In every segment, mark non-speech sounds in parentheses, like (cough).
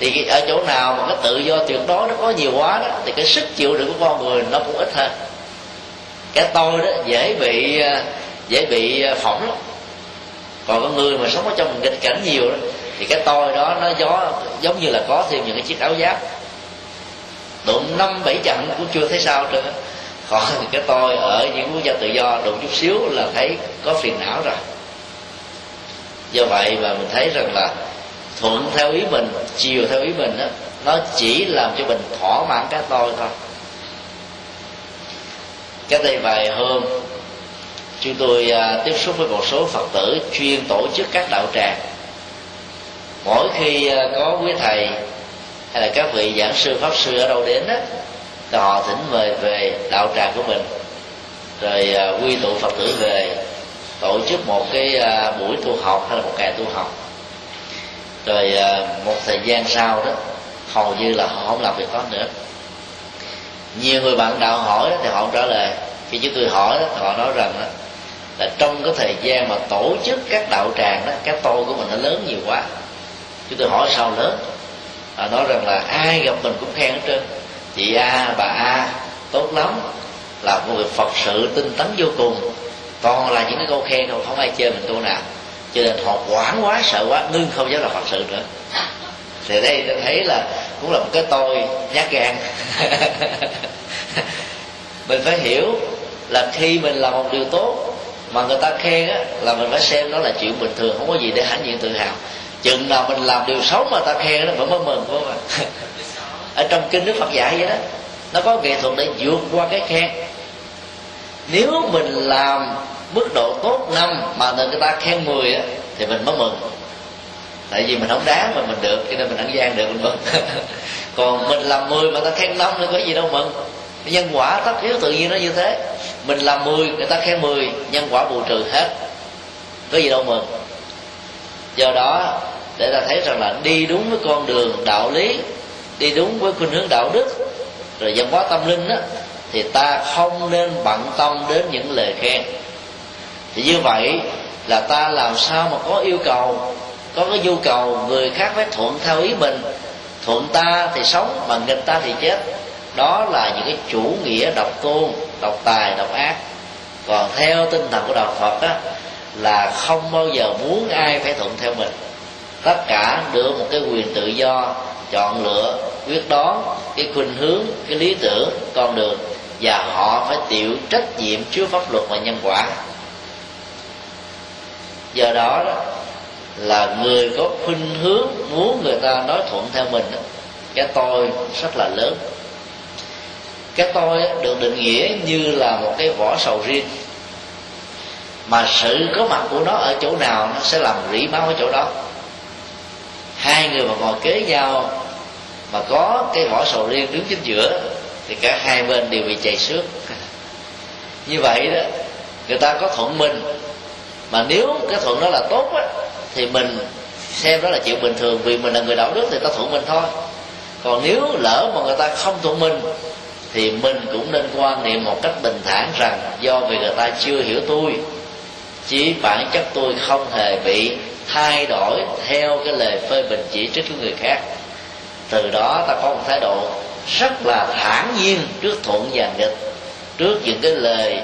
thì ở chỗ nào mà cái tự do tuyệt đối nó có nhiều quá đó, thì cái sức chịu đựng của con người nó cũng ít hơn. Cái tôi đó dễ bị à, dễ bị à, phỏng lắm. Còn con người mà sống ở trong nghịch cảnh nhiều đó, thì cái tôi đó nó gió, giống như là có thêm những cái chiếc áo giáp. Đụng năm bảy trận cũng chưa thấy sao nữa còn (laughs) cái tôi ở những quốc gia tự do đụng chút xíu là thấy có phiền não rồi. Do vậy mà mình thấy rằng là thuận theo ý mình chiều theo ý mình đó, nó chỉ làm cho mình thỏa mãn cái tôi thôi. Cái đây vài hôm chúng tôi à, tiếp xúc với một số phật tử chuyên tổ chức các đạo tràng. Mỗi khi à, có quý thầy hay là các vị giảng sư pháp sư ở đâu đến đó thì họ thỉnh mời về đạo tràng của mình. Rồi à, quy tụ phật tử về tổ chức một cái à, buổi tu học hay là một ngày tu học rồi à, một thời gian sau đó hầu như là họ không làm việc đó nữa. Nhiều người bạn đạo hỏi đó, thì họ không trả lời. Khi chúng tôi hỏi đó, thì họ nói rằng đó, là trong cái thời gian mà tổ chức các đạo tràng đó cái tôi của mình nó lớn nhiều quá. Chúng tôi hỏi sao lớn? Họ nói rằng là ai gặp mình cũng khen hết trơn. Chị a bà a tốt lắm. Là một người phật sự tinh tấn vô cùng. Còn là những cái câu khen không không ai chơi mình câu nào cho nên họ quản quá, sợ quá, ngưng không dám làm phật sự nữa. Thì đây tôi thấy là cũng là một cái tôi nhát gan. (laughs) Mình phải hiểu là khi mình làm một điều tốt mà người ta khen á, là mình phải xem đó là chuyện bình thường, không có gì để hãnh diện tự hào. Chừng nào mình làm điều xấu mà ta khen nó vẫn mới mừng, phải không ạ? (laughs) Ở trong kinh đức phật dạy vậy đó, nó có nghệ thuật để vượt qua cái khen. Nếu mình làm mức độ tốt năm mà người ta khen 10 á, thì mình mới mừng. Tại vì mình không đáng mà mình được, cho nên mình ăn gian được, mình mừng. (laughs) Còn mình làm 10 mà ta khen năm thì có gì đâu mừng. Nhân quả tất yếu tự nhiên nó như thế. Mình làm 10 người ta khen 10 nhân quả bù trừ hết. Có gì đâu mừng. Do đó, để ta thấy rằng là đi đúng với con đường đạo lý, đi đúng với khuynh hướng đạo đức, rồi văn hóa tâm linh đó thì ta không nên bận tâm đến những lời khen thì như vậy là ta làm sao mà có yêu cầu, có cái nhu cầu người khác phải thuận theo ý mình. Thuận ta thì sống, mà nghịch ta thì chết. Đó là những cái chủ nghĩa độc tôn, độc tài, độc ác. Còn theo tinh thần của đạo phật á, là không bao giờ muốn ai phải thuận theo mình. Tất cả được một cái quyền tự do, chọn lựa, quyết đoán, cái khuynh hướng, cái lý tưởng con đường. Và họ phải chịu trách nhiệm trước pháp luật và nhân quả do đó, đó là người có khuynh hướng muốn người ta nói thuận theo mình đó, cái tôi rất là lớn. Cái tôi được định nghĩa như là một cái vỏ sầu riêng. Mà sự có mặt của nó ở chỗ nào nó sẽ làm rỉ máu ở chỗ đó. Hai người mà ngồi kế nhau mà có cái vỏ sầu riêng đứng chính giữa thì cả hai bên đều bị chảy xước. (laughs) Như vậy đó người ta có thuận mình mà nếu cái thuận đó là tốt á, thì mình xem đó là chuyện bình thường. Vì mình là người đạo đức thì ta thuận mình thôi. Còn nếu lỡ mà người ta không thuận mình, thì mình cũng nên quan niệm một cách bình thản rằng do vì người ta chưa hiểu tôi chỉ bản chất tôi không hề bị thay đổi theo cái lời phê bình chỉ trích của người khác. Từ đó ta có một thái độ rất là thản nhiên trước thuận và nghịch, trước những cái lời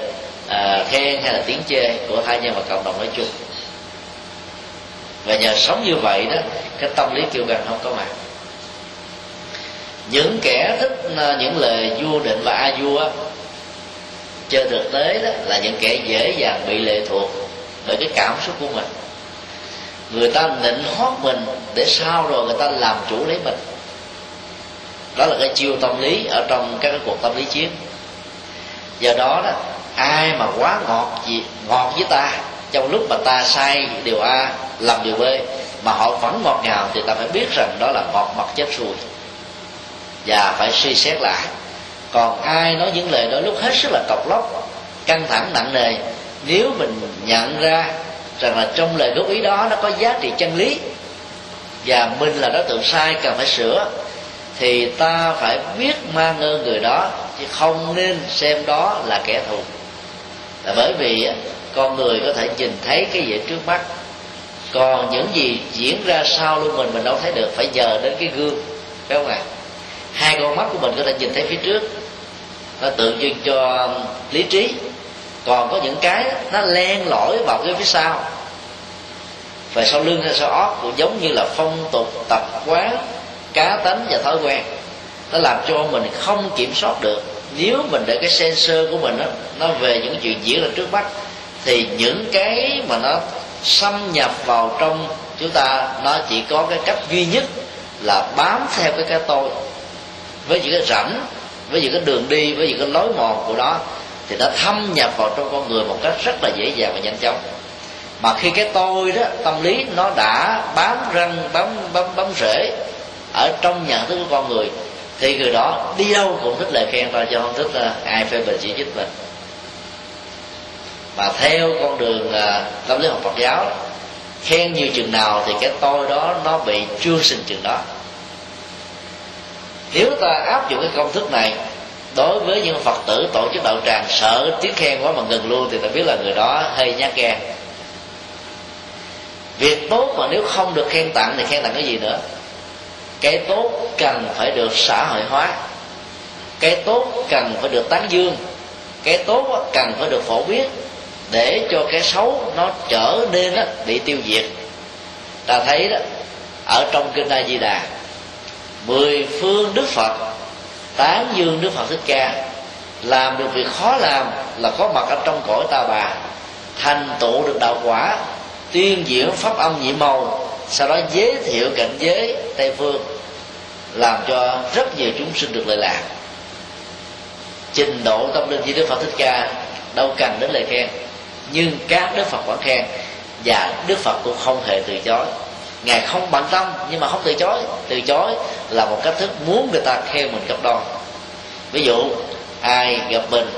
à, khen hay là tiếng chê của hai nhân và cộng đồng nói chung. Và nhờ sống như vậy đó cái tâm lý kiêu gần không có mặt. Những kẻ thích ờ, những lời vua định và a vua trên thực tế đó là những kẻ dễ dàng bị lệ thuộc bởi cái cảm xúc của mình. Người ta nịnh hót mình để sau rồi người ta làm chủ lấy mình. Đó là cái chiêu tâm lý ở trong các cái cuộc tâm lý chiến. Do đó đó ai mà quá ngọt gì, ngọt với ta, trong lúc mà ta sai điều a làm điều b, mà họ vẫn ngọt ngào, thì ta phải biết rằng đó là ngọt mặt chết ruồi và phải suy xét lại. Còn ai nói những lời đó lúc hết sức là cọc lóc, căng thẳng, nặng nề, nếu mình nhận ra rằng là trong lời góp ý đó nó có giá trị chân lý, và mình là đối tượng sai cần phải sửa, thì ta phải biết mang ơn người đó, chứ không nên xem đó là kẻ thù là bởi vì con người có thể nhìn thấy cái gì trước mắt. Còn những gì diễn ra sau lưng mình mình đâu thấy được. Phải nhờ đến cái gương, phải không ạ? Hai con mắt của mình có thể nhìn thấy phía trước. Nó tượng trưng cho um, lý trí. Còn có những cái nó len lỏi vào cái phía sau. Về sau lưng hay sau óc cũng giống như là phong tục, tập quán, cá tánh và thói quen. Nó làm cho mình không kiểm soát được nếu mình để cái sensor của mình đó, nó về những chuyện diễn ra trước mắt thì những cái mà nó xâm nhập vào trong chúng ta nó chỉ có cái cách duy nhất là bám theo cái cái tôi. Với những cái rãnh với những cái đường đi với những cái lối mòn của nó thì nó thâm nhập vào trong con người một cách rất là dễ dàng và nhanh chóng. Mà khi cái tôi đó tâm lý nó đã bám răng bám bám bám rễ ở trong nhận thức của con người thì người đó đi đâu cũng thích lời khen thôi cho không thích uh, ai phê bình chỉ trích mình. Mà theo con đường uh, tâm lý học Phật giáo khen nhiều chừng nào thì cái tôi đó nó bị chưa sinh chừng đó. Nếu ta áp dụng cái công thức này đối với những phật tử tổ chức đạo tràng sợ tiếng khen quá mà ngừng luôn thì ta biết là người đó hơi nhát gan. Việc tốt mà nếu không được khen tặng thì khen tặng cái gì nữa? Cái tốt cần phải được xã hội hóa, cái tốt cần phải được tán dương, cái tốt cần phải được phổ biến để cho cái xấu nó trở nên bị tiêu diệt. Ta thấy đó, ở trong kinh a di đà, mười phương đức phật, tán dương đức phật thích ca, làm được việc khó làm là có mặt ở trong cõi ta bà, thành tựu được đạo quả, tuyên diễn pháp âm nhị màu, sau đó giới thiệu cảnh giới tây phương làm cho rất nhiều chúng sinh được lợi lạc. Trình độ tâm linh như đức phật thích ca đâu cần đến lời khen, nhưng các đức phật vẫn khen, và đức phật cũng không hề từ chối. Ngài không bận tâm, nhưng mà không từ chối. Từ chối là một cách thức muốn người ta khen mình gấp đôi ví dụ, ai gặp mình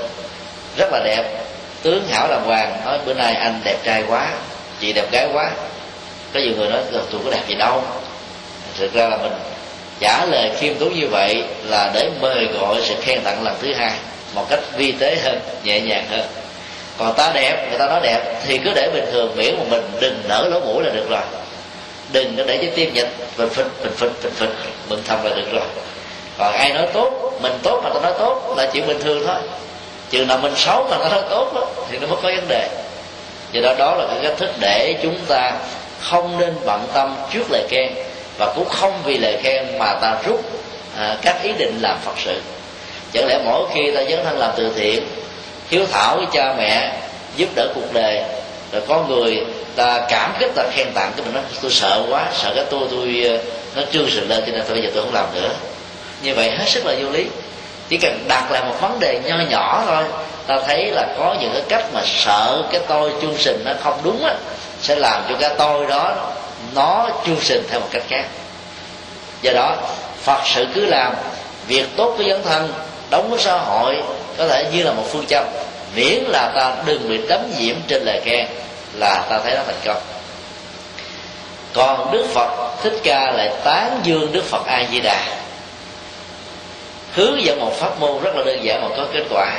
rất là đẹp, tướng hảo đàng hoàng nói, bữa nay anh đẹp trai quá, chị đẹp gái quá. Có nhiều người nói tôi có đẹp gì đâu. Thực ra là mình trả lời khiêm tốn như vậy là để mời gọi sự khen tặng lần thứ hai một cách vi tế hơn nhẹ nhàng hơn. Còn ta đẹp người ta nói đẹp thì cứ để bình thường miễn mà mình đừng nở lỗ mũi là được rồi. Đừng có để cho tim nhật mình phịch mình phịch mình phịch mừng thầm là được rồi. Còn ai nói tốt mình tốt mà ta nói tốt là chuyện bình thường thôi. Chừng nào mình xấu mà ta nói tốt đó, thì nó mới có vấn đề. Do đó đó là cái cách thức để chúng ta không nên bận tâm trước lời khen và cũng không vì lời khen mà ta rút à, các ý định làm phật sự. Chẳng lẽ mỗi khi ta dấn thân làm từ thiện hiếu thảo với cha mẹ giúp đỡ cuộc đời rồi có người ta cảm kích ta khen tặng cái mình nói tôi sợ quá sợ cái tôi tôi à, nó trương sự lên cho nên tôi bây giờ tôi không làm nữa. Như vậy hết sức là vô lý. Chỉ cần đặt lại một vấn đề nho nhỏ thôi ta thấy là có những cái cách mà sợ cái tôi chương trình nó không đúng á sẽ làm cho cái tôi đó nó chương trình theo một cách khác. Do đó, phật sự cứ làm việc tốt với dân thân, đóng với xã hội, có thể như là một phương châm, miễn là ta đừng bị đấm nhiễm trên lời khen là ta thấy nó thành công. Còn đức phật thích ca lại tán dương đức phật a di đà hướng dẫn một pháp môn rất là đơn giản mà có kết quả.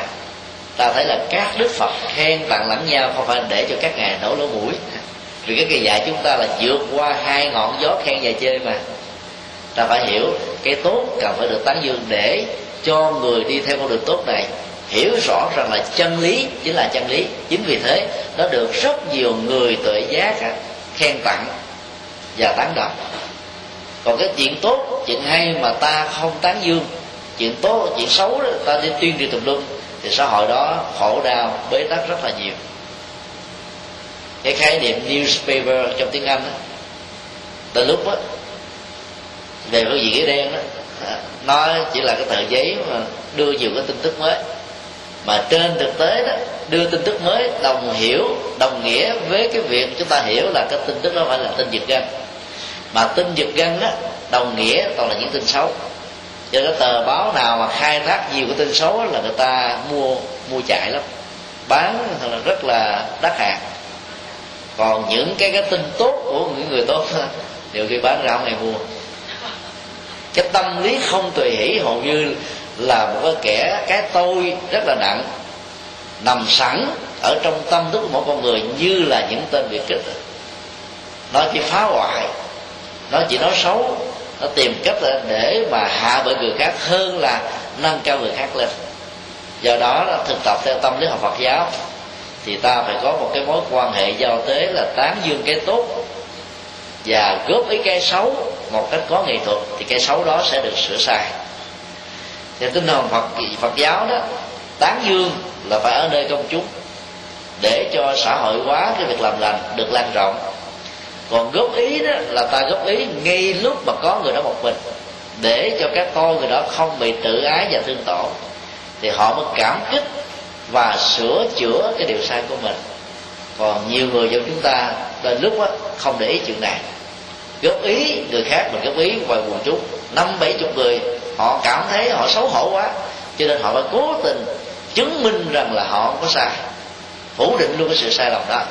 Ta thấy là các đức phật khen tặng lẫn nhau không phải để cho các ngài nổ lỗ mũi vì cái kỳ dạy chúng ta là vượt qua hai ngọn gió khen và chê mà. Ta phải hiểu cái tốt cần phải được tán dương để cho người đi theo con đường tốt này hiểu rõ rằng là chân lý chính là chân lý. Chính vì thế nó được rất nhiều người tuệ giác khen tặng và tán đồng còn cái chuyện tốt chuyện hay mà ta không tán dương chuyện tốt chuyện xấu đó, ta đi tuyên truyền tùm lum thì xã hội đó khổ đau bế tắc rất là nhiều cái khái niệm newspaper trong tiếng anh đó, từ lúc đó, về phương diện ghế đen đó nó chỉ là cái tờ giấy mà đưa nhiều cái tin tức mới. Mà trên thực tế đó đưa tin tức mới đồng hiểu đồng nghĩa với cái việc chúng ta hiểu là cái tin tức đó phải là tin giật gân. Mà tin giật gân đó đồng nghĩa toàn là những tin xấu. Cho cái tờ báo nào mà khai thác nhiều cái tin xấu là người ta mua mua chạy lắm. Bán là rất là đắt hàng còn những cái cái tin tốt của những người tốt nhiều khi bán ra không ai mua. Cái tâm lý không tùy hỷ hầu như là một cái kẻ, cái tôi rất là nặng, nằm sẵn ở trong tâm thức của mỗi con người như là những tên biệt kích nó chỉ phá hoại, nó chỉ nói xấu, nó tìm cách để mà hạ bởi người khác hơn là nâng cao người khác lên. Do đó là thực tập theo tâm lý học Phật giáo thì ta phải có một cái mối quan hệ giao tế là tán dương cái tốt và góp ý cái xấu một cách có nghệ thuật thì cái xấu đó sẽ được sửa sai. Theo tinh thần Phật Phật giáo đó, tán dương là phải ở nơi công chúng để cho xã hội hóa cái việc làm lành, được lan rộng. Còn góp ý đó là ta góp ý ngay lúc mà có người đó một mình, để cho các con người đó không bị tự ái và thương tổn. Thì họ mới cảm kích và sửa chữa cái điều sai của mình. Còn nhiều người trong chúng ta đến lúc đó, không để ý chuyện này. Góp ý người khác mình góp ý ngoài quần chúng. Năm bảy chục người họ cảm thấy họ xấu hổ quá cho nên họ phải cố tình chứng minh rằng là họ không có sai phủ định luôn cái sự sai lầm đó.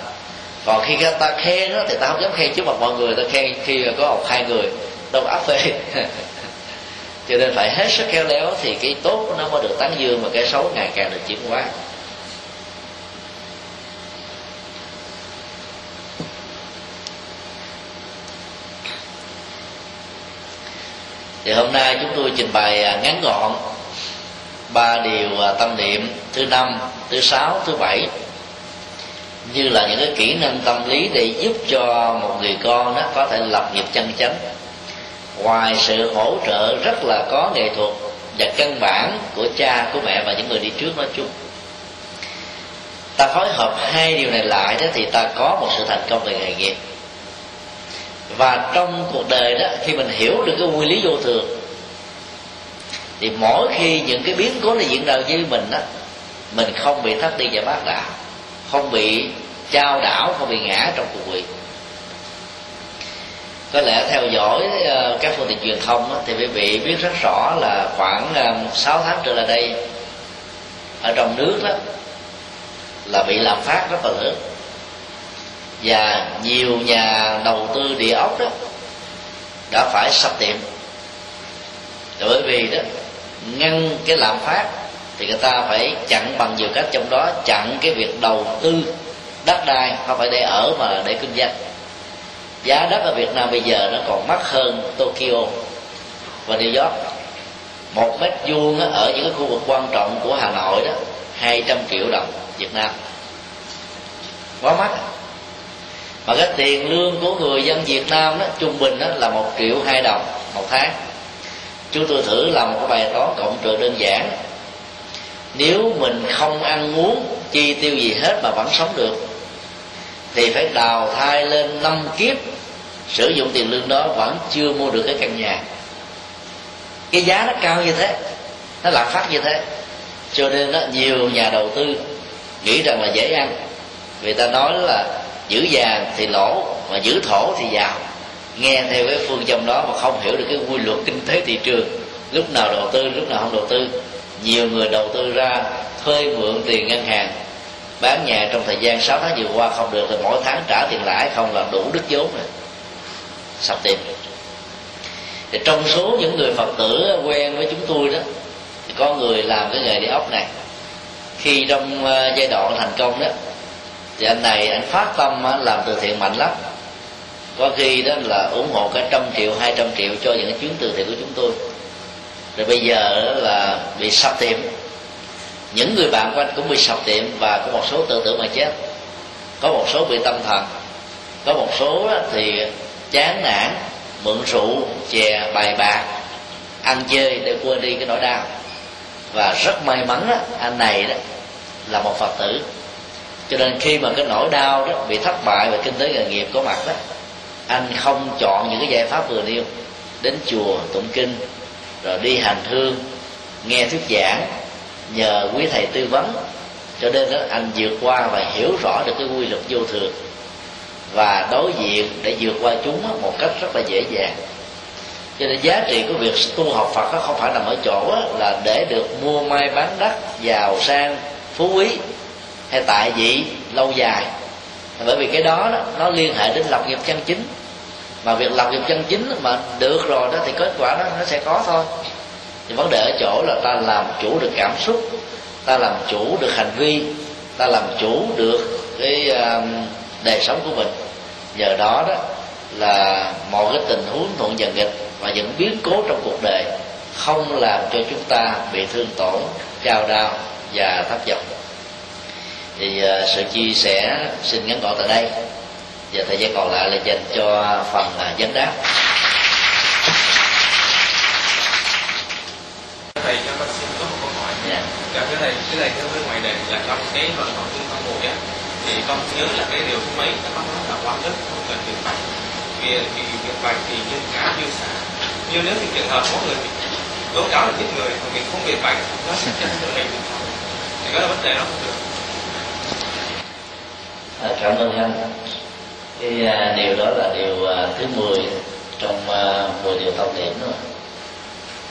Còn khi ta khen đó thì ta không dám khen trước mặt mọi người ta khen khi có một hai người đâu áp phê. (laughs) Cho nên phải hết sức khéo léo thì cái tốt nó mới được tán dương mà cái xấu ngày càng được chuyển hóa. Thì hôm nay chúng tôi trình bày à, ngắn gọn ba điều à, tâm niệm thứ năm, thứ sáu, thứ bảy. Như là những cái kỹ năng tâm lý để giúp cho một người con đó có thể lập nghiệp chân chánh. Ngoài sự hỗ trợ rất là có nghệ thuật và căn bản của cha, của mẹ và những người đi trước nói chung. Ta phối hợp hai điều này lại đó thì ta có một sự thành công về nghề nghiệp và trong cuộc đời đó, khi mình hiểu được cái nguyên lý vô thường, thì mỗi khi những cái biến cố này diễn ra với mình đó, mình không bị thất đi và bác đạo, không bị trao đảo, không bị ngã trong cuộc quyền có lẽ theo dõi ờ, các phương tiện truyền thông thì quý vị biết rất rõ là khoảng ờ, 6 tháng trở lại đây, ở trong nước đó, là bị lạm phát rất là lớn và nhiều nhà đầu tư địa ốc đó đã phải sập tiệm. Bởi vì đó, ngăn cái lạm phát thì người ta phải chặn bằng nhiều cách trong đó, chặn cái việc đầu tư đất đai không phải để ở mà để kinh doanh. Giá đất ở Việt Nam bây giờ nó còn mắc hơn Tokyo và New York. Một mét vuông ở những cái khu vực quan trọng của Hà Nội đó 200 triệu đồng Việt Nam. Quá mắc mà cái tiền lương của người dân Việt Nam đó trung bình đó là một triệu hai đồng một tháng. Chúng tôi thử làm một cái bài toán cộng trừ đơn giản. Nếu mình không ăn uống chi tiêu gì hết mà vẫn sống được thì phải đào thai lên năm kiếp sử dụng tiền lương đó vẫn chưa mua được cái căn nhà. Cái giá nó cao như thế nó lạm phát như thế. Cho nên đó, nhiều nhà đầu tư nghĩ rằng là dễ ăn. Vì ta nói là giữ vàng thì lỗ, mà giữ thổ thì giàu. Nghe theo cái phương châm đó mà không hiểu được cái quy luật kinh tế thị trường. Lúc nào đầu tư, lúc nào không đầu tư. Nhiều người đầu tư ra, thuê mượn tiền ngân hàng. Bán nhà trong thời gian 6 tháng vừa qua không được thì mỗi tháng trả tiền lãi, không là đủ đức vốn rồi sập tiền. Thì trong số những người phật tử quen với chúng tôi đó, thì có người làm cái nghề đi ốc này. Khi trong ờ, giai đoạn thành công đó thì anh này anh phát tâm làm từ thiện mạnh lắm. Có khi đó là ủng hộ cả trăm triệu hai trăm triệu cho những chuyến từ thiện của chúng tôi. Rồi bây giờ là bị sập tiệm. Những người bạn của anh cũng bị sập tiệm và có một số tự tử mà chết. Có một số bị tâm thần. Có một số thì chán nản mượn rượu chè bài bạc. Ăn chơi để quên đi cái nỗi đau. Và rất may mắn đó, anh này đó là một phật tử cho nên khi mà cái nỗi đau đó bị thất bại về kinh tế nghề nghiệp có mặt đó, anh không chọn những cái giải pháp vừa nêu, đến chùa tụng kinh, rồi đi hành hương, nghe thuyết giảng, nhờ quý thầy tư vấn. Cho nên đó, anh vượt qua và hiểu rõ được cái quy luật vô thường, và đối diện để vượt qua chúng một cách rất là dễ dàng. Cho nên giá trị của việc tu học Phật nó không phải nằm ở chỗ là để được mua may bán đắt, giàu sang, phú quý hay tại vị lâu dài. Bởi vì cái đó, đó nó liên hệ đến lập nghiệp chân chính. Mà việc lập nghiệp chân chính mà được rồi đó thì kết quả đó nó sẽ có thôi. Thì vấn đề ở chỗ là ta làm chủ được cảm xúc ta làm chủ được hành vi ta làm chủ được cái uh, đời sống của mình. Nhờ đó đó là mọi cái tình huống thuận dần nghịch và những biến cố trong cuộc đời không làm cho chúng ta bị thương tổn chao đau và thất vọng thì uh, sự chia sẻ xin ngắn gọn tại đây. Và thời gian còn lại là dành cho phần uh, vấn đáp thầy cho con xin có một câu hỏi nha. dạ thưa thầy cái này theo với ngoài đề là trong cái luận học trung tâm một á thì con nhớ là cái điều thứ mấy các bác nói là quan đức không cần tiền bạch vì vì việc bạch thì nhân cá như xả. Như nếu như trường hợp có người tố cáo là giết người mà mình không việc bạch nó sẽ chết tự mình thì đó là vấn đề nó không được. Ờ, cảm ơn anh. Cái à, điều đó là điều à, thứ 10 trong à, 10 điều tâm niệm rồi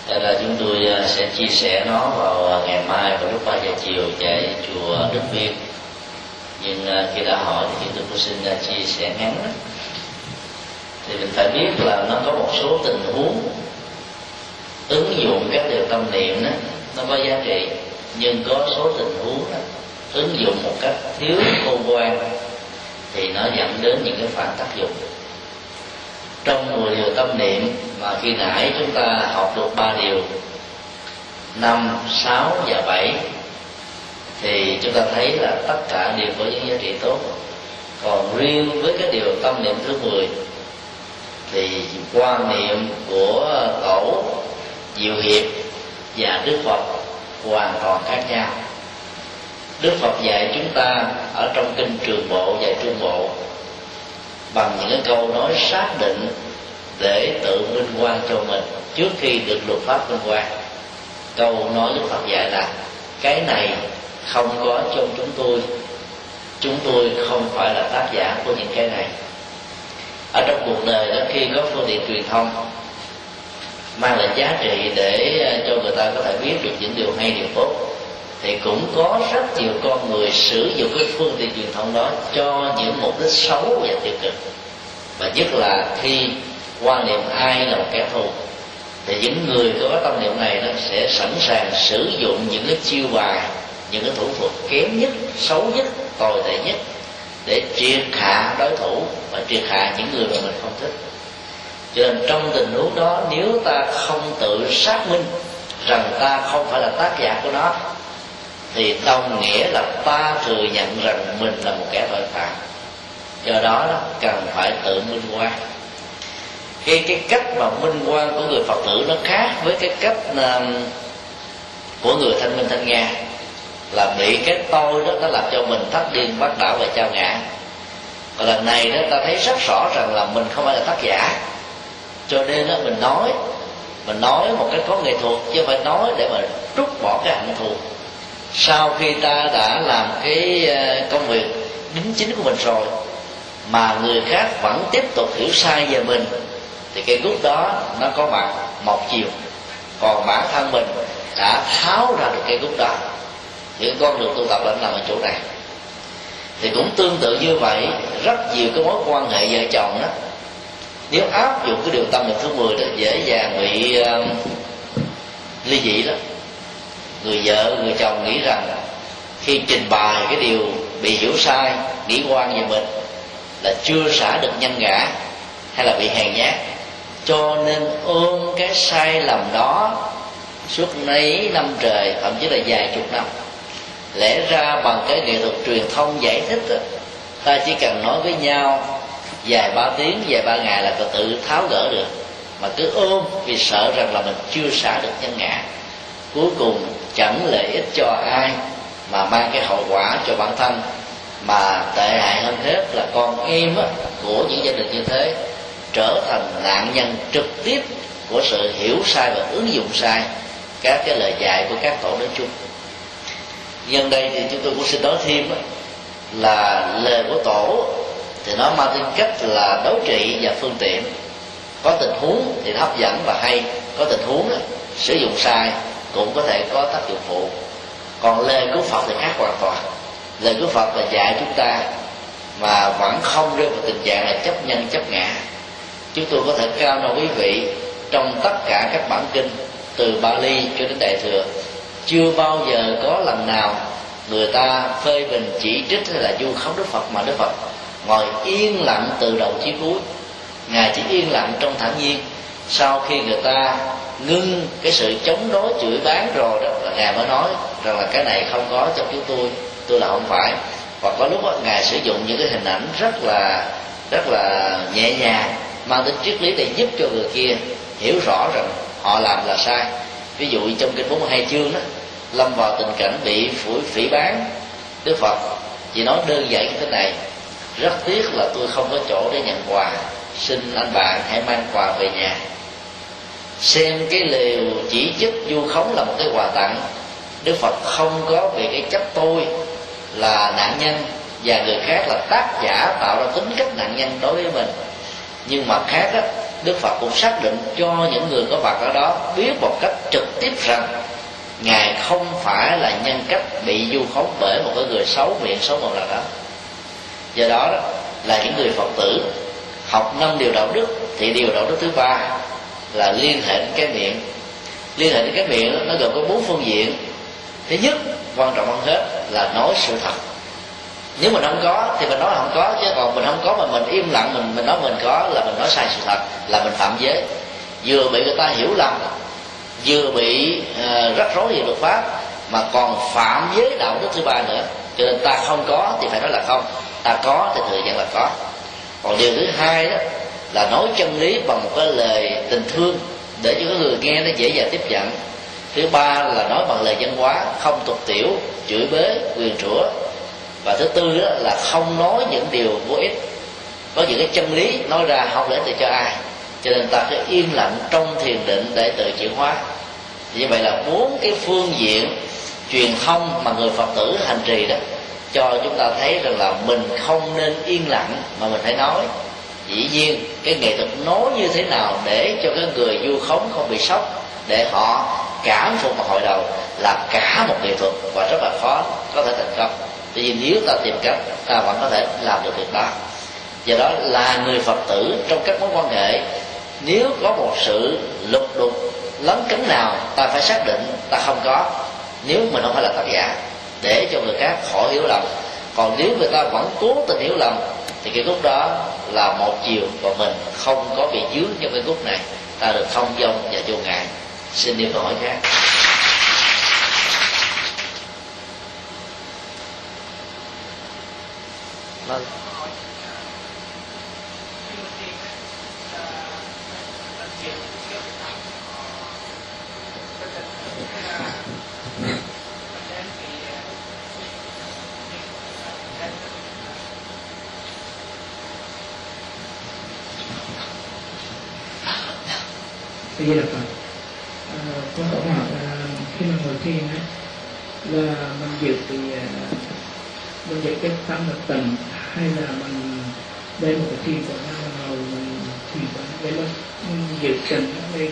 Thế là chúng tôi à, sẽ chia sẻ nó vào à, ngày mai vào lúc 3 giờ chiều tại chùa Đức Viên. Nhưng à, khi đã hỏi thì chúng tôi cũng xin chia sẻ ngắn thì mình phải biết là nó có một số tình huống ứng dụng các điều tâm niệm đó nó có giá trị nhưng có số tình huống đó, ứng dụng một cách thiếu khôn ngoan thì nó dẫn đến những cái phản tác dụng. Trong 10 điều tâm niệm mà khi nãy chúng ta học được ba điều, năm, sáu và bảy, thì chúng ta thấy là tất cả đều có những giá trị tốt. Còn riêng với cái điều tâm niệm thứ 10 thì quan niệm của tổ, diệu hiệp và đức phật hoàn toàn khác nhau đức phật dạy chúng ta ở trong kinh trường bộ, dạy trung bộ, bằng những cái câu nói xác định để tự minh quan cho mình trước khi được luật pháp minh quan câu nói đức phật dạy là, cái này không có trong chúng tôi chúng tôi không phải là tác giả của những cái này. Ở trong cuộc đời đó, khi có phương tiện truyền thông mang lại giá trị để ờ, cho người ta có thể biết được những điều hay, điều tốt thì cũng có rất nhiều con người sử dụng cái phương tiện truyền thông đó cho những mục đích xấu và tiêu cực. Và nhất là khi quan niệm ai là một kẻ thù, thì những người có tâm niệm này nó sẽ sẵn sàng sử dụng những cái chiêu bài, những cái thủ thuật kém nhất, xấu nhất, tồi tệ nhất để triệt hạ đối thủ và triệt hạ những người mà mình không thích. Cho nên trong tình huống đó, nếu ta không tự xác minh rằng ta không phải là tác giả của nó thì đồng nghĩa là ta thừa nhận rằng mình là một kẻ tội phạm. Do đó, nó cần phải tự minh quan cái cái cách mà minh quan của người phật tử nó khác với cái cách của người thanh minh thanh nga là bị cái tôi đó nó làm cho mình thất điên bắt đảo và trao ngã. Còn lần này đó ta thấy rất rõ rằng là mình không phải là tác giả. Cho nên đó mình nói mình nói một cách có nghệ thuật chứ không phải nói để mà trút bỏ cái hạnh thù sau khi ta đã làm cái ờ, công việc đính chính của mình rồi mà người khác vẫn tiếp tục hiểu sai về mình thì cái gút đó nó có mặt một chiều. Còn bản thân mình đã tháo ra được cái gút đó. Những con đường tu tập là nằm ở chỗ này. Thì cũng tương tự như vậy rất nhiều cái mối quan hệ vợ chồng đó nếu áp dụng cái điều tâm lực thứ 10 đó dễ dàng bị uh, ly dị đó người vợ người chồng nghĩ rằng khi trình bày cái điều bị hiểu sai nghĩ quan về mình là chưa xả được nhân ngã hay là bị hèn nhát. Cho nên ôm cái sai lầm đó suốt mấy năm trời thậm chí là vài chục năm lẽ ra bằng cái nghệ thuật truyền thông giải thích đó, ta chỉ cần nói với nhau vài ba tiếng vài ba ngày là tự tháo gỡ được. Mà cứ ôm vì sợ rằng là mình chưa xả được nhân ngã. Cuối cùng chẳng lợi ích cho ai, mà mang cái hậu quả cho bản thân. Mà tệ hại hơn hết là con em của những gia đình như thế, trở thành nạn nhân trực tiếp của sự hiểu sai và ứng dụng sai các cái lời dạy của các tổ nói chung. Nhân đây thì chúng tôi cũng xin nói thêm là lời của tổ thì nó mang tính cách là đấu trị và phương tiện. Có tình huống thì hấp dẫn và hay, có tình huống sử dụng sai cũng có thể có tác dụng phụ. Còn lời của phật thì khác hoàn toàn. Lời của phật là dạy chúng ta mà vẫn không rơi vào tình trạng là chấp nhân, chấp ngã. Chúng tôi có thể cao nói quý vị, trong tất cả các bản kinh, từ Bali cho đến Đại thừa, chưa bao giờ có lần nào người ta phê bình chỉ trích hay là du khống Đức Phật mà Đức Phật ngồi yên lặng từ đầu chí cuối. Ngài chỉ yên lặng trong thản nhiên. Sau khi người ta ngưng cái sự chống đối chửi bán rồi đó. Là ngài mới nói rằng là cái này không có trong chúng tôi tôi là không phải. Hoặc có lúc đó, ngài sử dụng những cái hình ảnh rất là rất là nhẹ nhàng mang tính triết lý để giúp cho người kia hiểu rõ rằng họ làm là sai. Ví dụ trong kinh 42 chương đó lâm vào tình cảnh bị phủi phỉ bán đức phật. Chỉ nói đơn giản như thế này rất tiếc là tôi không có chỗ để nhận quà xin anh bạn hãy mang quà về nhà xem cái liều chỉ chức du khống là một cái quà tặng. Đức phật không có bị cái chấp tôi là nạn nhân và người khác là tác giả tạo ra tính cách nạn nhân đối với mình. Nhưng mặt khác đó, đức phật cũng xác định cho những người có mặt ở đó biết một cách trực tiếp rằng ngài không phải là nhân cách bị du khống bởi một cái người xấu miệng xấu một nào đó. Do đó, đó là những người phật tử học năm điều đạo đức thì điều đạo đức thứ ba là liên hệ đến cái miệng. Liên hệ đến cái miệng nó gồm có bốn phương diện. Thứ nhất quan trọng hơn hết là nói sự thật. Nếu mình không có thì mình nói là không có chứ còn mình không có mà mình im lặng mình mình nói mình có là mình nói sai sự thật là mình phạm giới. Vừa bị người ta hiểu lầm vừa bị uh, rắc rối về luật pháp mà còn phạm giới đạo đức thứ ba nữa. Cho nên ta không có thì phải nói là không. Ta có thì thừa nhận là có. Còn điều thứ hai đó là nói chân lý bằng một cái lời tình thương, để cho cái người nghe nó dễ dàng tiếp nhận. Thứ ba là nói bằng lời văn hóa, không tục tiểu, chửi bới quyền rủa. Và thứ tư đó là không nói những điều vô ích. Có những cái chân lý nói ra không để từ cho ai. Cho nên ta cứ yên lặng trong thiền định để tự chuyển hóa. Như vậy là bốn cái phương diện truyền thông mà người phật tử hành trì đó, cho chúng ta thấy rằng là mình không nên yên lặng mà mình phải nói dĩ nhiên, cái nghệ thuật nói như thế nào để cho cái người du khống không bị sốc, để họ cảm phục một hồi đầu là cả một nghệ thuật và rất là khó, có thể thành công. Tuy nhiên, nếu ta tìm cách, ta vẫn có thể làm được việc đó. Do đó là người phật tử trong các mối quan hệ, nếu có một sự lục đục, lấn cấn nào, ta phải xác định ta không có. Nếu mình không phải là tác giả, để cho người khác khỏi hiểu lầm. Còn nếu người ta vẫn cố tình hiểu lầm thì cái gốc đó là một chiều và mình không có bị dướng trong cái gốc này. Ta được thông dong và vô ngại. Xin điều câu hỏi khác. Vâng. Di Đà Phật à, con hỏi là khi mà ngồi thiền ấy, là mình giữ thì à, mình giữ cái tâm là tịnh hay là mình đây một cái thiền của nhau ngồi mình thiền quán để mà giữ tịnh lên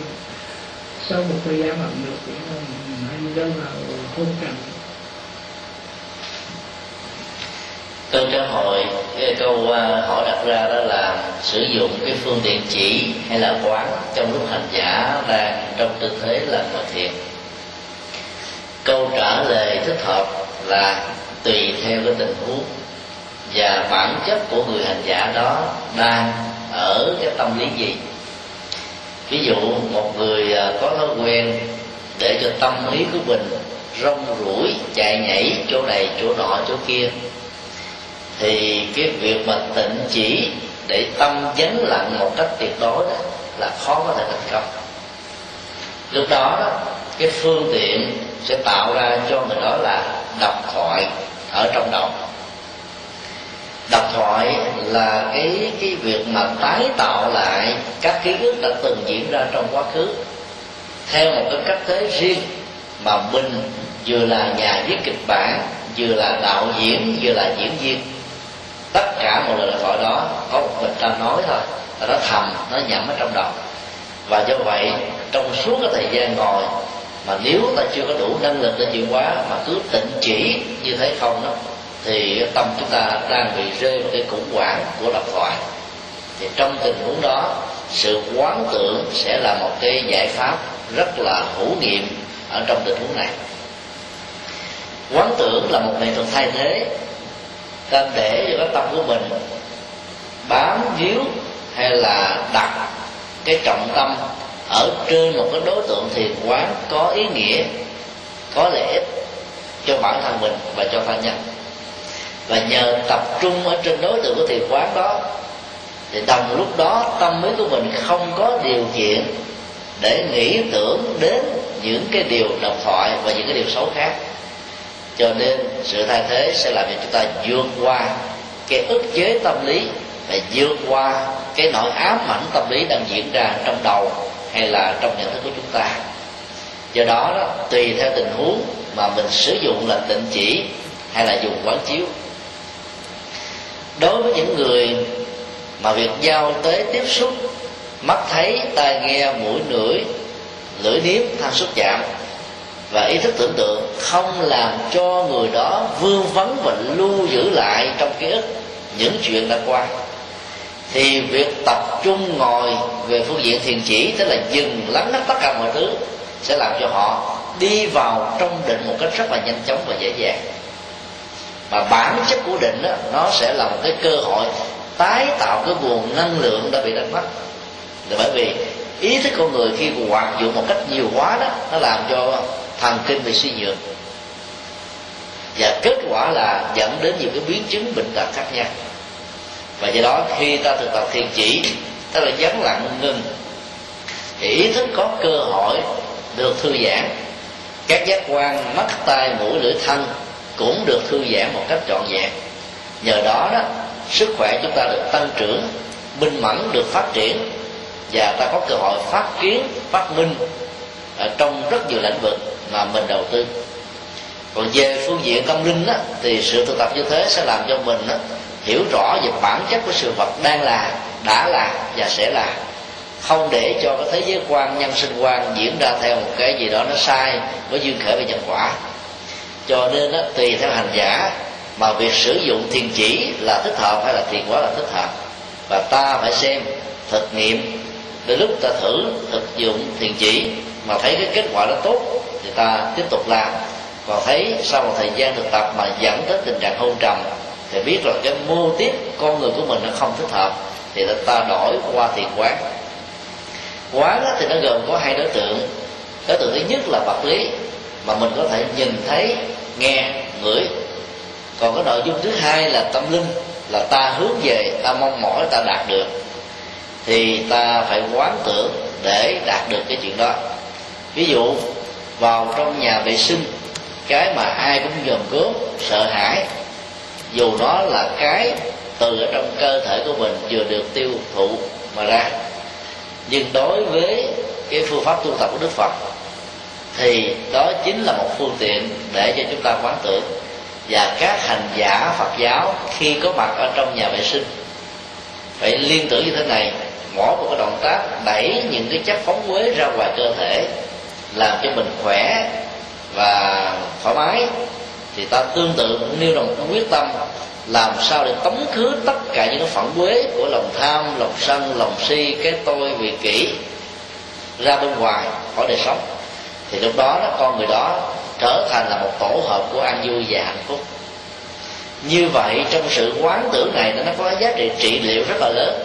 sau một thời gian mà được thì mình hay rơi vào hôn trầm. Câu trả lời cái câu hỏi đặt ra đó là sử dụng cái phương tiện chỉ hay là quán trong lúc hành giả đang trong tư thế là ngồi thiền. Câu trả lời thích hợp là tùy theo cái tình huống và bản chất của người hành giả đó đang ở cái tâm lý gì. Ví dụ, một người à, có thói quen để cho tâm lý của mình rong rủi chạy nhảy chỗ này, chỗ nọ, chỗ kia thì cái việc mà tịnh chỉ để tâm vắng lặng một cách tuyệt đối đó là khó có thể thành công. Lúc đó đó, cái phương tiện sẽ tạo ra cho người đó là độc thoại ở trong đầu. Độc thoại là cái cái việc mà tái tạo lại các ký ức đã từng diễn ra trong quá khứ theo một cái cách thế riêng mà mình vừa là nhà viết kịch bản, vừa là đạo diễn, vừa là diễn viên tất cả một lời thoại đó có một mình ta nói thôi. Ta nó thầm nó nhẩm ở trong đầu. Và do vậy, trong suốt cái thời gian ngồi, mà nếu ta chưa có đủ năng lực để chịu quá mà cứ tịnh chỉ như thế không đó, thì tâm chúng ta đang bị rơi vào cái khủng hoảng của độc thoại. Thì trong tình huống đó, sự quán tưởng sẽ là một cái giải pháp rất là hữu nghiệm ở trong tình huống này. Quán tưởng là một nghệ thuật thay thế ta để cho cái tâm của mình. Bám víu hay là đặt cái trọng tâm ở trên một cái đối tượng thiền quán có ý nghĩa, có lợi ích cho bản thân mình và cho thân nhân. Và nhờ tập trung ở trên đối tượng của thiền quán đó, thì đồng lúc đó tâm lý của mình không có điều kiện để nghĩ tưởng đến những cái điều độc thoại và những cái điều xấu khác cho nên sự thay thế sẽ làm cho chúng ta vượt qua cái ức chế tâm lý và vượt qua cái nỗi ám ảnh tâm lý đang diễn ra trong đầu hay là trong nhận thức của chúng ta. Do đó, đó tùy theo tình huống mà mình sử dụng là tịnh chỉ hay là dùng quán chiếu. Đối với những người mà việc giao tế tiếp xúc mắt thấy tai nghe mũi ngửi lưỡi nếm thân xúc chạm và ý thức tưởng tượng không làm cho người đó vương vấn và lưu giữ lại trong ký ức những chuyện đã qua. Thì việc tập trung ngồi về phương diện thiền chỉ tức là dừng lắng hết tất cả mọi thứ sẽ làm cho họ đi vào trong định một cách rất là nhanh chóng và dễ dàng. Và bản chất của định đó, nó sẽ là một cái cơ hội tái tạo cái nguồn năng lượng đã bị đánh mất. Là bởi vì ý thức con người khi hoạt dụng một cách nhiều quá đó nó làm cho thần kinh bị suy nhược. Và kết quả là dẫn đến nhiều cái biến chứng bệnh tật khác nhau. Và do đó khi ta thực tập thiền chỉ, ta là vắng lặng ngừng. Thì ý thức có cơ hội được thư giãn. Các giác quan mắt, tai, mũi, lưỡi, thân cũng được thư giãn một cách trọn vẹn. Nhờ đó đó, sức khỏe chúng ta được tăng trưởng, minh mẫn được phát triển và ta có cơ hội phát kiến, phát minh ở trong rất nhiều lĩnh vực mà mình đầu tư. Còn về phương diện tâm linh á, thì sự thực tập như thế sẽ làm cho mình á, hiểu rõ về bản chất của sự vật đang là đã là và sẽ là. Không để cho cái thế giới quan nhân sinh quan diễn ra theo một cái gì đó nó sai với duyên khởi và nhân quả. Cho nên đó, tùy theo hành giả mà việc sử dụng thiền chỉ là thích hợp hay là thiền quá là thích hợp. Và ta phải xem thực nghiệm đến lúc ta thử thực dụng thiền chỉ mà thấy cái kết quả nó tốt thì ta tiếp tục làm. Còn thấy sau một thời gian thực tập mà dẫn tới tình trạng hôn trầm, thì biết là cái mô tiếp con người của mình nó không thích hợp, thì ta đổi qua thiền quán. Quán thì nó gồm có hai đối tượng. Đối tượng thứ nhất là vật lý, mà mình có thể nhìn thấy, nghe, ngửi. Còn cái nội dung thứ hai là tâm linh, là ta hướng về, ta mong mỏi, ta đạt được. Thì ta phải quán tưởng để đạt được cái chuyện đó. Ví dụ vào trong nhà vệ sinh. Cái mà ai cũng dòm cướp sợ hãi. Dù nó là cái từ ở trong cơ thể của mình vừa được tiêu thụ mà ra. Nhưng đối với cái phương pháp tu tập của đức phật, thì đó chính là một phương tiện để cho chúng ta quán tưởng. Và các hành giả phật giáo khi có mặt ở trong nhà vệ sinh, phải liên tưởng như thế này. Mỗi một cái động tác đẩy những cái chất phóng quế ra ngoài cơ thể làm cho mình khỏe và thoải mái, thì ta tương tự cũng nêu lòng quyết tâm làm sao để tống khứ tất cả những cái phản quế của lòng tham, lòng sân, lòng si, cái tôi, vị kỷ ra bên ngoài khỏi đời sống. Thì lúc đó đó, con người đó trở thành là một tổ hợp của an vui và hạnh phúc. Như vậy, trong sự quán tưởng này, nó có giá trị trị liệu rất là lớn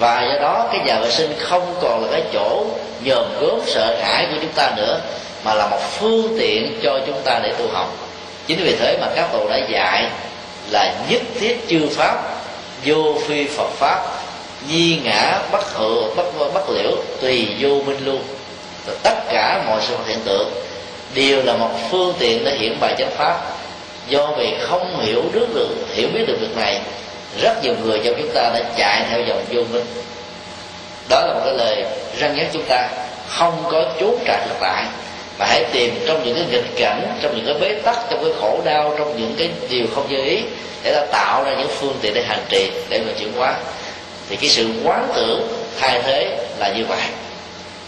và do đó cái nhà vệ sinh không còn là cái chỗ nhòm gớm, sợ hãi của chúng ta nữa, mà là một phương tiện cho chúng ta để tu học. Chính vì thế mà các tổ đã dạy là nhất thiết chư pháp, vô phi phật pháp, nhi ngã, bất hự bất bất liễu, tùy vô minh luôn. Tất cả mọi sự hiện tượng đều là một phương tiện để hiện bài chánh pháp. Do vì không hiểu được được, hiểu biết được việc này rất nhiều người trong chúng ta đã chạy theo dòng vô minh. Đó là một cái lời răng nhắc chúng ta không có chốn trại thực tại mà hãy tìm trong những cái nghịch cảnh trong những cái bế tắc trong cái khổ đau trong những cái điều không như ý để ta tạo ra những phương tiện để hành trì để mà chuyển hóa. Thì cái sự quán tưởng thay thế là như vậy.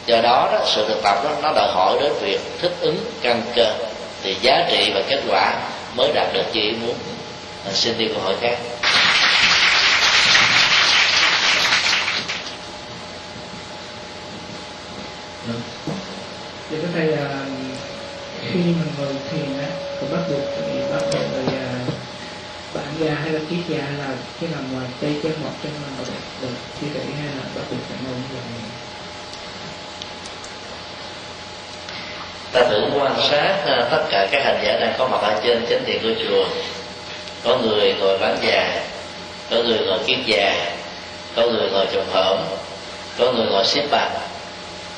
Do đó, đó sự thực tập đó nó đòi hỏi đến việc thích ứng căn cơ thì giá trị và kết quả mới đạt được như ý muốn. Xin đi câu hỏi khác. Vâng. thì cái thầy là khi mình ngồi thiền á thì bắt buộc thì bắt đầu rồi bạn già hay là kiết già hay là cái nằm ngoài tay chân một chân là được được như vậy hay là bắt buộc phải ngồi như vậy. Ta thử quan sát uh, tất cả các hành giả đang có mặt ở trên chánh điện của chùa. Có người ngồi bán già có người ngồi kiết già có người ngồi trồng hởm có người ngồi xếp bằng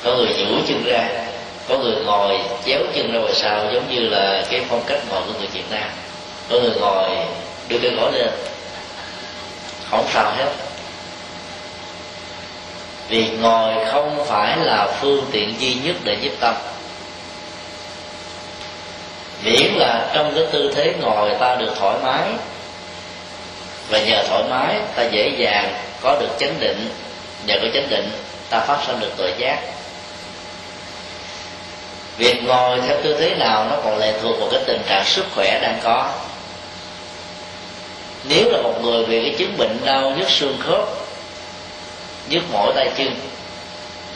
có người duỗi chân ra, có người ngồi chéo chân ra ngoài sau, giống như là cái phong cách ngồi của người việt nam. Có người ngồi, đưa cái gối lên. Không sao hết. Vì ngồi không phải là phương tiện duy nhất để giúp tâm. Miễn là trong cái tư thế ngồi ta được thoải mái, và nhờ thoải mái ta dễ dàng có được chánh định, nhờ có chánh định ta phát sinh được tội giác việc ngồi theo tư thế nào nó còn lệ thuộc vào cái tình trạng sức khỏe đang có. Nếu là một người bị cái chứng bệnh đau nhức xương khớp, nhức mỏi tay chân,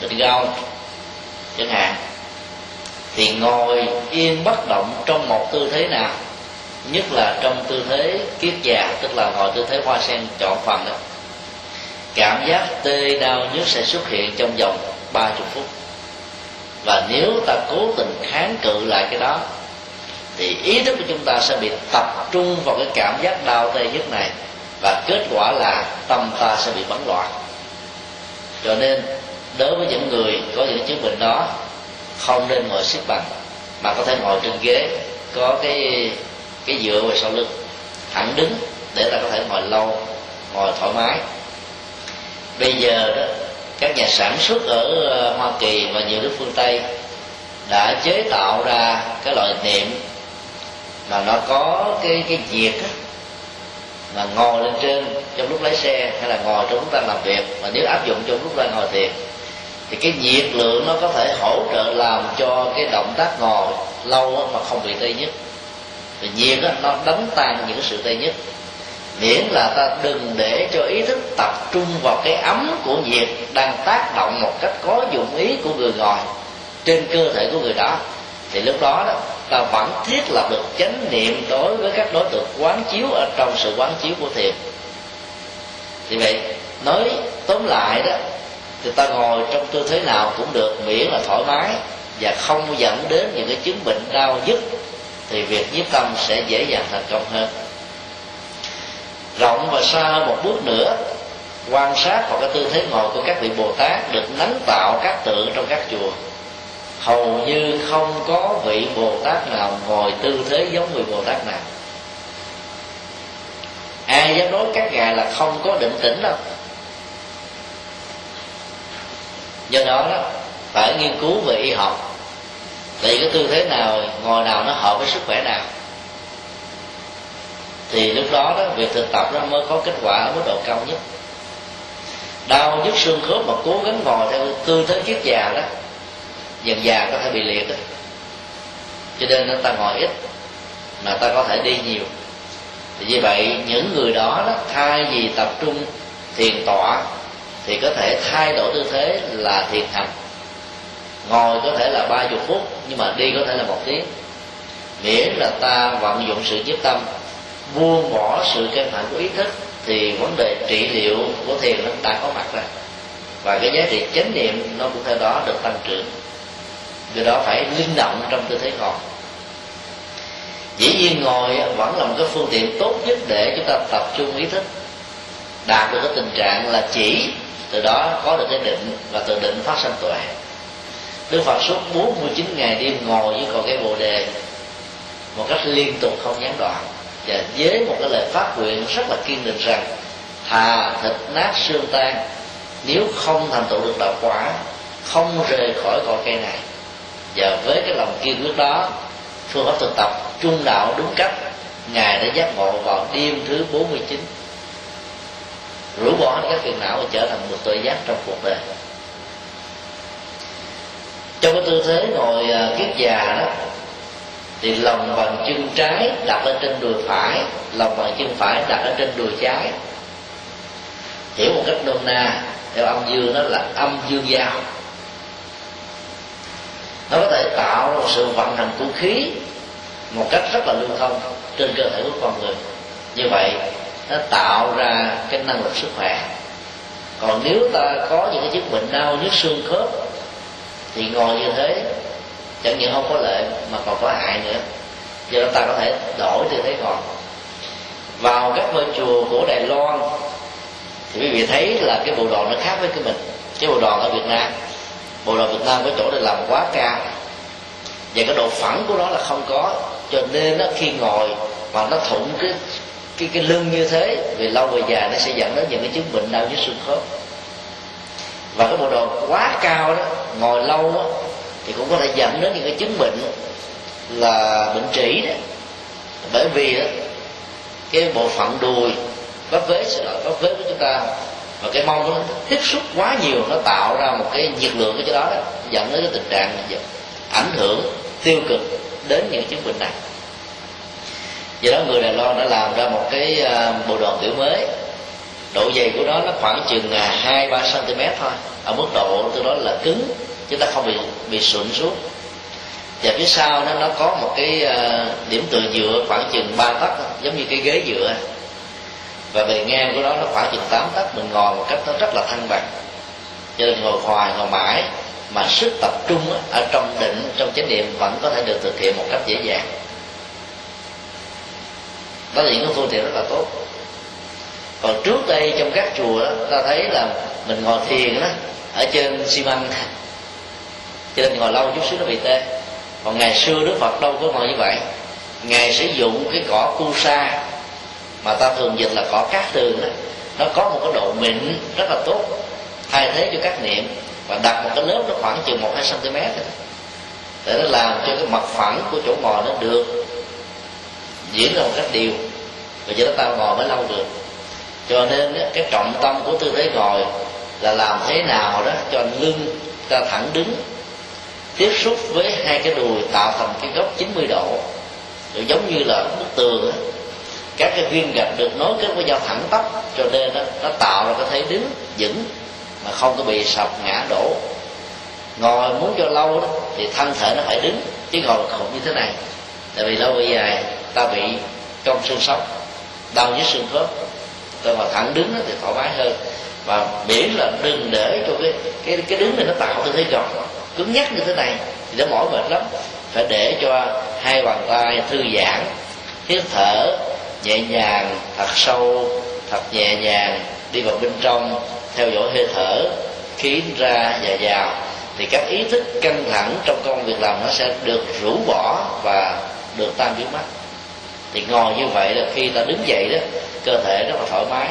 bệnh gao chẳng hạn, thì ngồi yên bất động trong một tư thế nào? Nhất là trong tư thế kiết già, tức là ngồi tư thế hoa sen chọn phần đó. Cảm giác tê, đau nhức sẽ xuất hiện trong vòng ba chục phút và nếu ta cố tình kháng cự lại cái đó, thì ý thức của chúng ta sẽ bị tập trung vào cái cảm giác đau tê nhất này. Và kết quả là tâm ta sẽ bị bấn loạn. Cho nên, đối với những người có những chứng bệnh đó, không nên ngồi xếp bằng, mà có thể ngồi trên ghế, có cái cái dựa về sau lưng. Thẳng đứng để ta có thể ngồi lâu, ngồi thoải mái. Bây giờ đó các nhà sản xuất ở ờ, hoa kỳ và nhiều nước phương tây đã chế tạo ra cái loại niệm mà nó có cái cái nhiệt á mà ngồi lên trên trong lúc lái xe hay là ngồi trong lúc đang làm việc. Mà nếu áp dụng trong lúc đang ngồi thiền thì cái nhiệt lượng nó có thể hỗ trợ làm cho cái động tác ngồi lâu mà không bị tê nhất. Vì nhiệt đó, nó đánh tan những sự tê nhất miễn là ta đừng để cho ý thức tập trung vào cái ấm của nhiệt đang tác động một cách có dụng ý của người ngồi trên cơ thể của người đó. Thì lúc đó đó, ta vẫn thiết lập được chánh niệm đối với các đối tượng quán chiếu ở trong sự quán chiếu của thiền. Thì vậy, nói tóm lại đó, thì ta ngồi trong tư thế nào cũng được miễn là thoải mái và không dẫn đến những cái chứng bệnh đau nhức, thì việc nhiếp tâm sẽ dễ dàng thành công hơn rộng và xa hơn một bước nữa, quan sát vào cái tư thế ngồi của các vị bồ tát được nắng tạo các tượng trong các chùa. Hầu như không có vị bồ tát nào ngồi tư thế giống người bồ tát nào. Ai dám nói các ngài là không có định tĩnh đâu. Do đó đó, phải nghiên cứu về y học. Thì cái tư thế nào, ngồi nào nó hợp với sức khỏe nào thì lúc đó đó việc thực tập nó mới có kết quả ở mức độ cao nhất. Đau nhức xương khớp mà cố gắng ngồi theo tư thế kiết già đó dần già có thể bị liệt rồi cho nên ta ngồi ít mà ta có thể đi nhiều. Thì như vậy những người đó, đó thay vì tập trung thiền tọa thì có thể thay đổi tư thế là thiền hành. Ngồi có thể là ba chục phút nhưng mà đi có thể là một tiếng. Miễn là ta vận dụng sự nhiếp tâm buông bỏ sự căng thẳng của ý thức, thì vấn đề trị liệu của thiền nó đã có mặt ra và cái giá trị chánh niệm nó cũng theo đó được tăng trưởng. Do đó phải linh động trong tư thế ngồi dĩ nhiên ngồi vẫn là một cái phương tiện tốt nhất để chúng ta tập trung ý thức. Đạt được cái tình trạng là chỉ, từ đó có được cái định và từ định phát sinh tuệ. Đức Phật suốt 49 ngày đêm ngồi với cội cái bồ đề một cách liên tục không gián đoạn và với một cái lời phát nguyện rất là kiên định rằng, thà thịt nát xương tan, nếu không thành tựu được đạo quả, không rời khỏi cội cây này. Và với cái lòng kiên quyết đó, phương pháp thực tập trung đạo đúng cách, ngài đã giác ngộ vào đêm thứ 49 rũ bỏ hết các phiền não và trở thành một tội giác trong cuộc đời. Trong cái tư thế ngồi à, kiếp kiết già đó thì lòng bằng chân trái đặt lên trên đùi phải, lòng bằng chân phải đặt ở trên đùi trái. Hiểu một cách nôm na, theo âm dương đó là âm dương giao. Nó có thể tạo ra một sự vận hành của khí một cách rất là lưu thông trên cơ thể của con người. Như vậy, nó tạo ra cái năng lực sức khỏe. Còn nếu ta có những cái chứng bệnh đau nhức xương khớp, thì ngồi như thế chẳng những không có lợi mà còn có hại nữa. Do đó ta có thể đổi tư thế ngồi vào các ngôi chùa của đài loan thì quý vị thấy là cái bộ đồ nó khác với cái mình. Cái bộ đồ ở việt nam. Bộ đồ việt nam có chỗ để làm quá cao. Và cái độ phẳng của nó là không có. Cho nên nó khi ngồi mà nó thủng cái cái cái lưng như thế vì lâu về dài nó sẽ dẫn đến những cái chứng bệnh đau nhức xương khớp. Và cái bộ đồ quá cao đó ngồi lâu đó, thì cũng có thể dẫn đến những cái chứng bệnh là bệnh trĩ đó. Bởi vì đó, cái bộ phận đùi bắp vế sẽ là bắp vế của chúng ta và cái mông nó tiếp xúc quá nhiều nó tạo ra một cái nhiệt lượng của chỗ đó, đó dẫn đến cái tình trạng ảnh hưởng tiêu cực đến những chứng bệnh này. Do đó người đài loan đã làm ra một cái à, bộ đồ kiểu mới. Độ dày của nó nó khoảng chừng à, hai ba cm thôi ở mức độ tôi đó là cứng chúng ta không bị bị sụn xuống. Và phía sau nó nó có một cái ờ, điểm tựa dựa khoảng chừng ba tấc giống như cái ghế dựa. Và bề ngang của nó nó khoảng chừng tám tấc mình ngồi một cách nó rất là thăng bằng. Cho nên ngồi hoài ngồi mãi mà sức tập trung ở trong định trong chánh niệm vẫn có thể được thực hiện một cách dễ dàng. Đó là những cái phương tiện rất là tốt. Còn trước đây trong các chùa đó, ta thấy là mình ngồi thiền đó ở trên xi măng cho nên ngồi lâu chút xíu nó bị tê. Còn ngày xưa đức phật đâu có ngồi như vậy. Ngài sử dụng cái cỏ cu sa mà ta thường dịch là cỏ cát tường đó. Nó có một cái độ mịn rất là tốt, thay thế cho các niệm và đặt một cái lớp nó khoảng chừng một hai cm để nó làm cho cái mặt phẳng của chỗ ngồi nó được diễn ra một cách đều. Và cho đó ta ngồi mới lâu được. Cho nên cái trọng tâm của tư thế ngồi là làm thế nào đó cho lưng ta thẳng đứng tiếp xúc với hai cái đùi tạo thành cái góc 90 độ. Rồi giống như là bức tường đó. các cái viên gạch được nối kết với nhau thẳng tắp cho nên đó, nó tạo ra cái thế đứng vững mà không có bị sập ngã đổ. Ngồi muốn cho lâu đó thì thân thể nó phải đứng chứ ngồi khủng như thế này. Tại vì lâu về dài ta bị cong xương sống đau nhức xương khớp. Tôi mà thẳng đứng thì thoải mái hơn và miễn là đừng để cho cái cái cái đứng này nó tạo tư thế gồng cứng nhắc như thế này thì nó mỏi mệt lắm. Phải để cho hai bàn tay thư giãn, hít thở nhẹ nhàng, thật sâu, thật nhẹ nhàng, đi vào bên trong, theo dõi hơi thở khí ra và vào. Thì các ý thức căng thẳng trong công việc làm nó sẽ được rũ bỏ và được tan biến mất. Thì ngồi như vậy là khi ta đứng dậy đó, cơ thể rất là thoải mái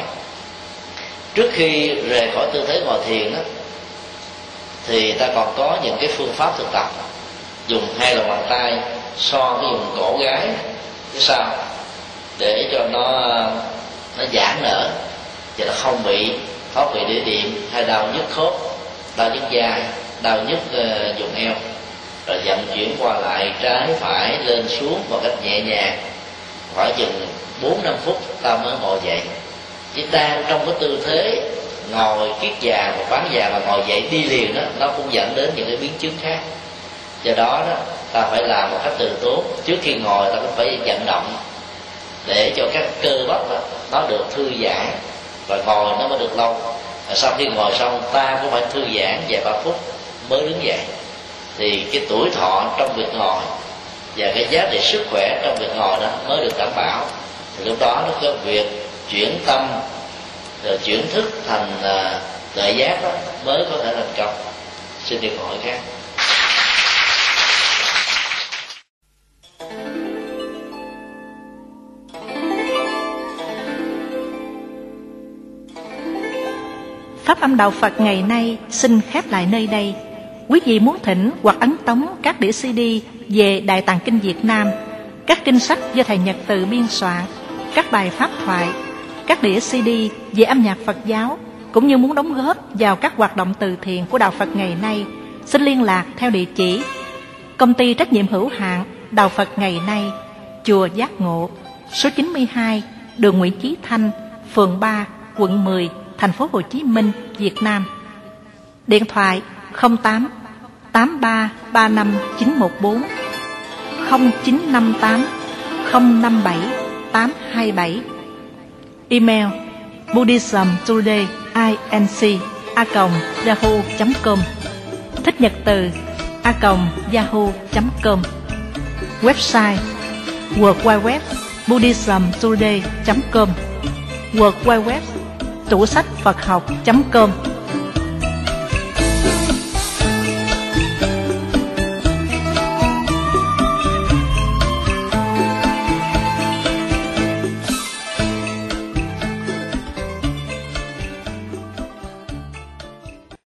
trước khi rời khỏi tư thế ngồi thiền đó thì ta còn có những cái phương pháp thực tập. Dùng hai lòng bàn tay so với dùng cổ gái. Cái sao? Để cho nó nó giãn nở. Và nó không bị thoát vị địa điểm hay đau nhức khớp đau nhức da đau nhức uh, vùng eo. Rồi vận chuyển qua lại trái phải lên xuống một cách nhẹ nhàng. Khoảng chừng bốn năm phút ta mới ngồi dậy chỉ đang trong cái tư thế ngồi kiết già và bán già và ngồi dậy đi liền đó nó cũng dẫn đến những cái biến chứng khác. Do đó đó ta phải làm một cách từ tốn. Trước khi ngồi ta cũng phải vận động để cho các cơ bắp đó, nó được thư giãn và ngồi nó mới được lâu. Và sau khi ngồi xong ta cũng phải thư giãn vài ba phút mới đứng dậy. Thì cái tuổi thọ trong việc ngồi và cái giá trị sức khỏe trong việc ngồi đó mới được đảm bảo. Thì lúc đó nó có việc chuyển tâm rồi chuyển thức thành à, uh, tuệ giác đó mới có thể thành công xin điều hỏi khác Pháp âm Đạo Phật ngày nay xin khép lại nơi đây. Quý vị muốn thỉnh hoặc ấn tống các đĩa CD về Đại Tạng Kinh Việt Nam, các kinh sách do Thầy Nhật Từ biên soạn, các bài pháp thoại, các đĩa CD về âm nhạc Phật giáo, cũng như muốn đóng góp vào các hoạt động từ thiện của Đạo Phật ngày nay, xin liên lạc theo địa chỉ Công ty trách nhiệm hữu hạn Đạo Phật ngày nay, Chùa Giác Ngộ, số 92, đường Nguyễn Chí Thanh, phường 3, quận 10, thành phố Hồ Chí Minh, Việt Nam. Điện thoại 08 83 35 914 0958 057 827 Email Buddhism Today inc a yahoo.com Thích nhật từ a yahoo.com Website World Wide Web buddhismtoday.com World Wide Web tủ sách Phật học.com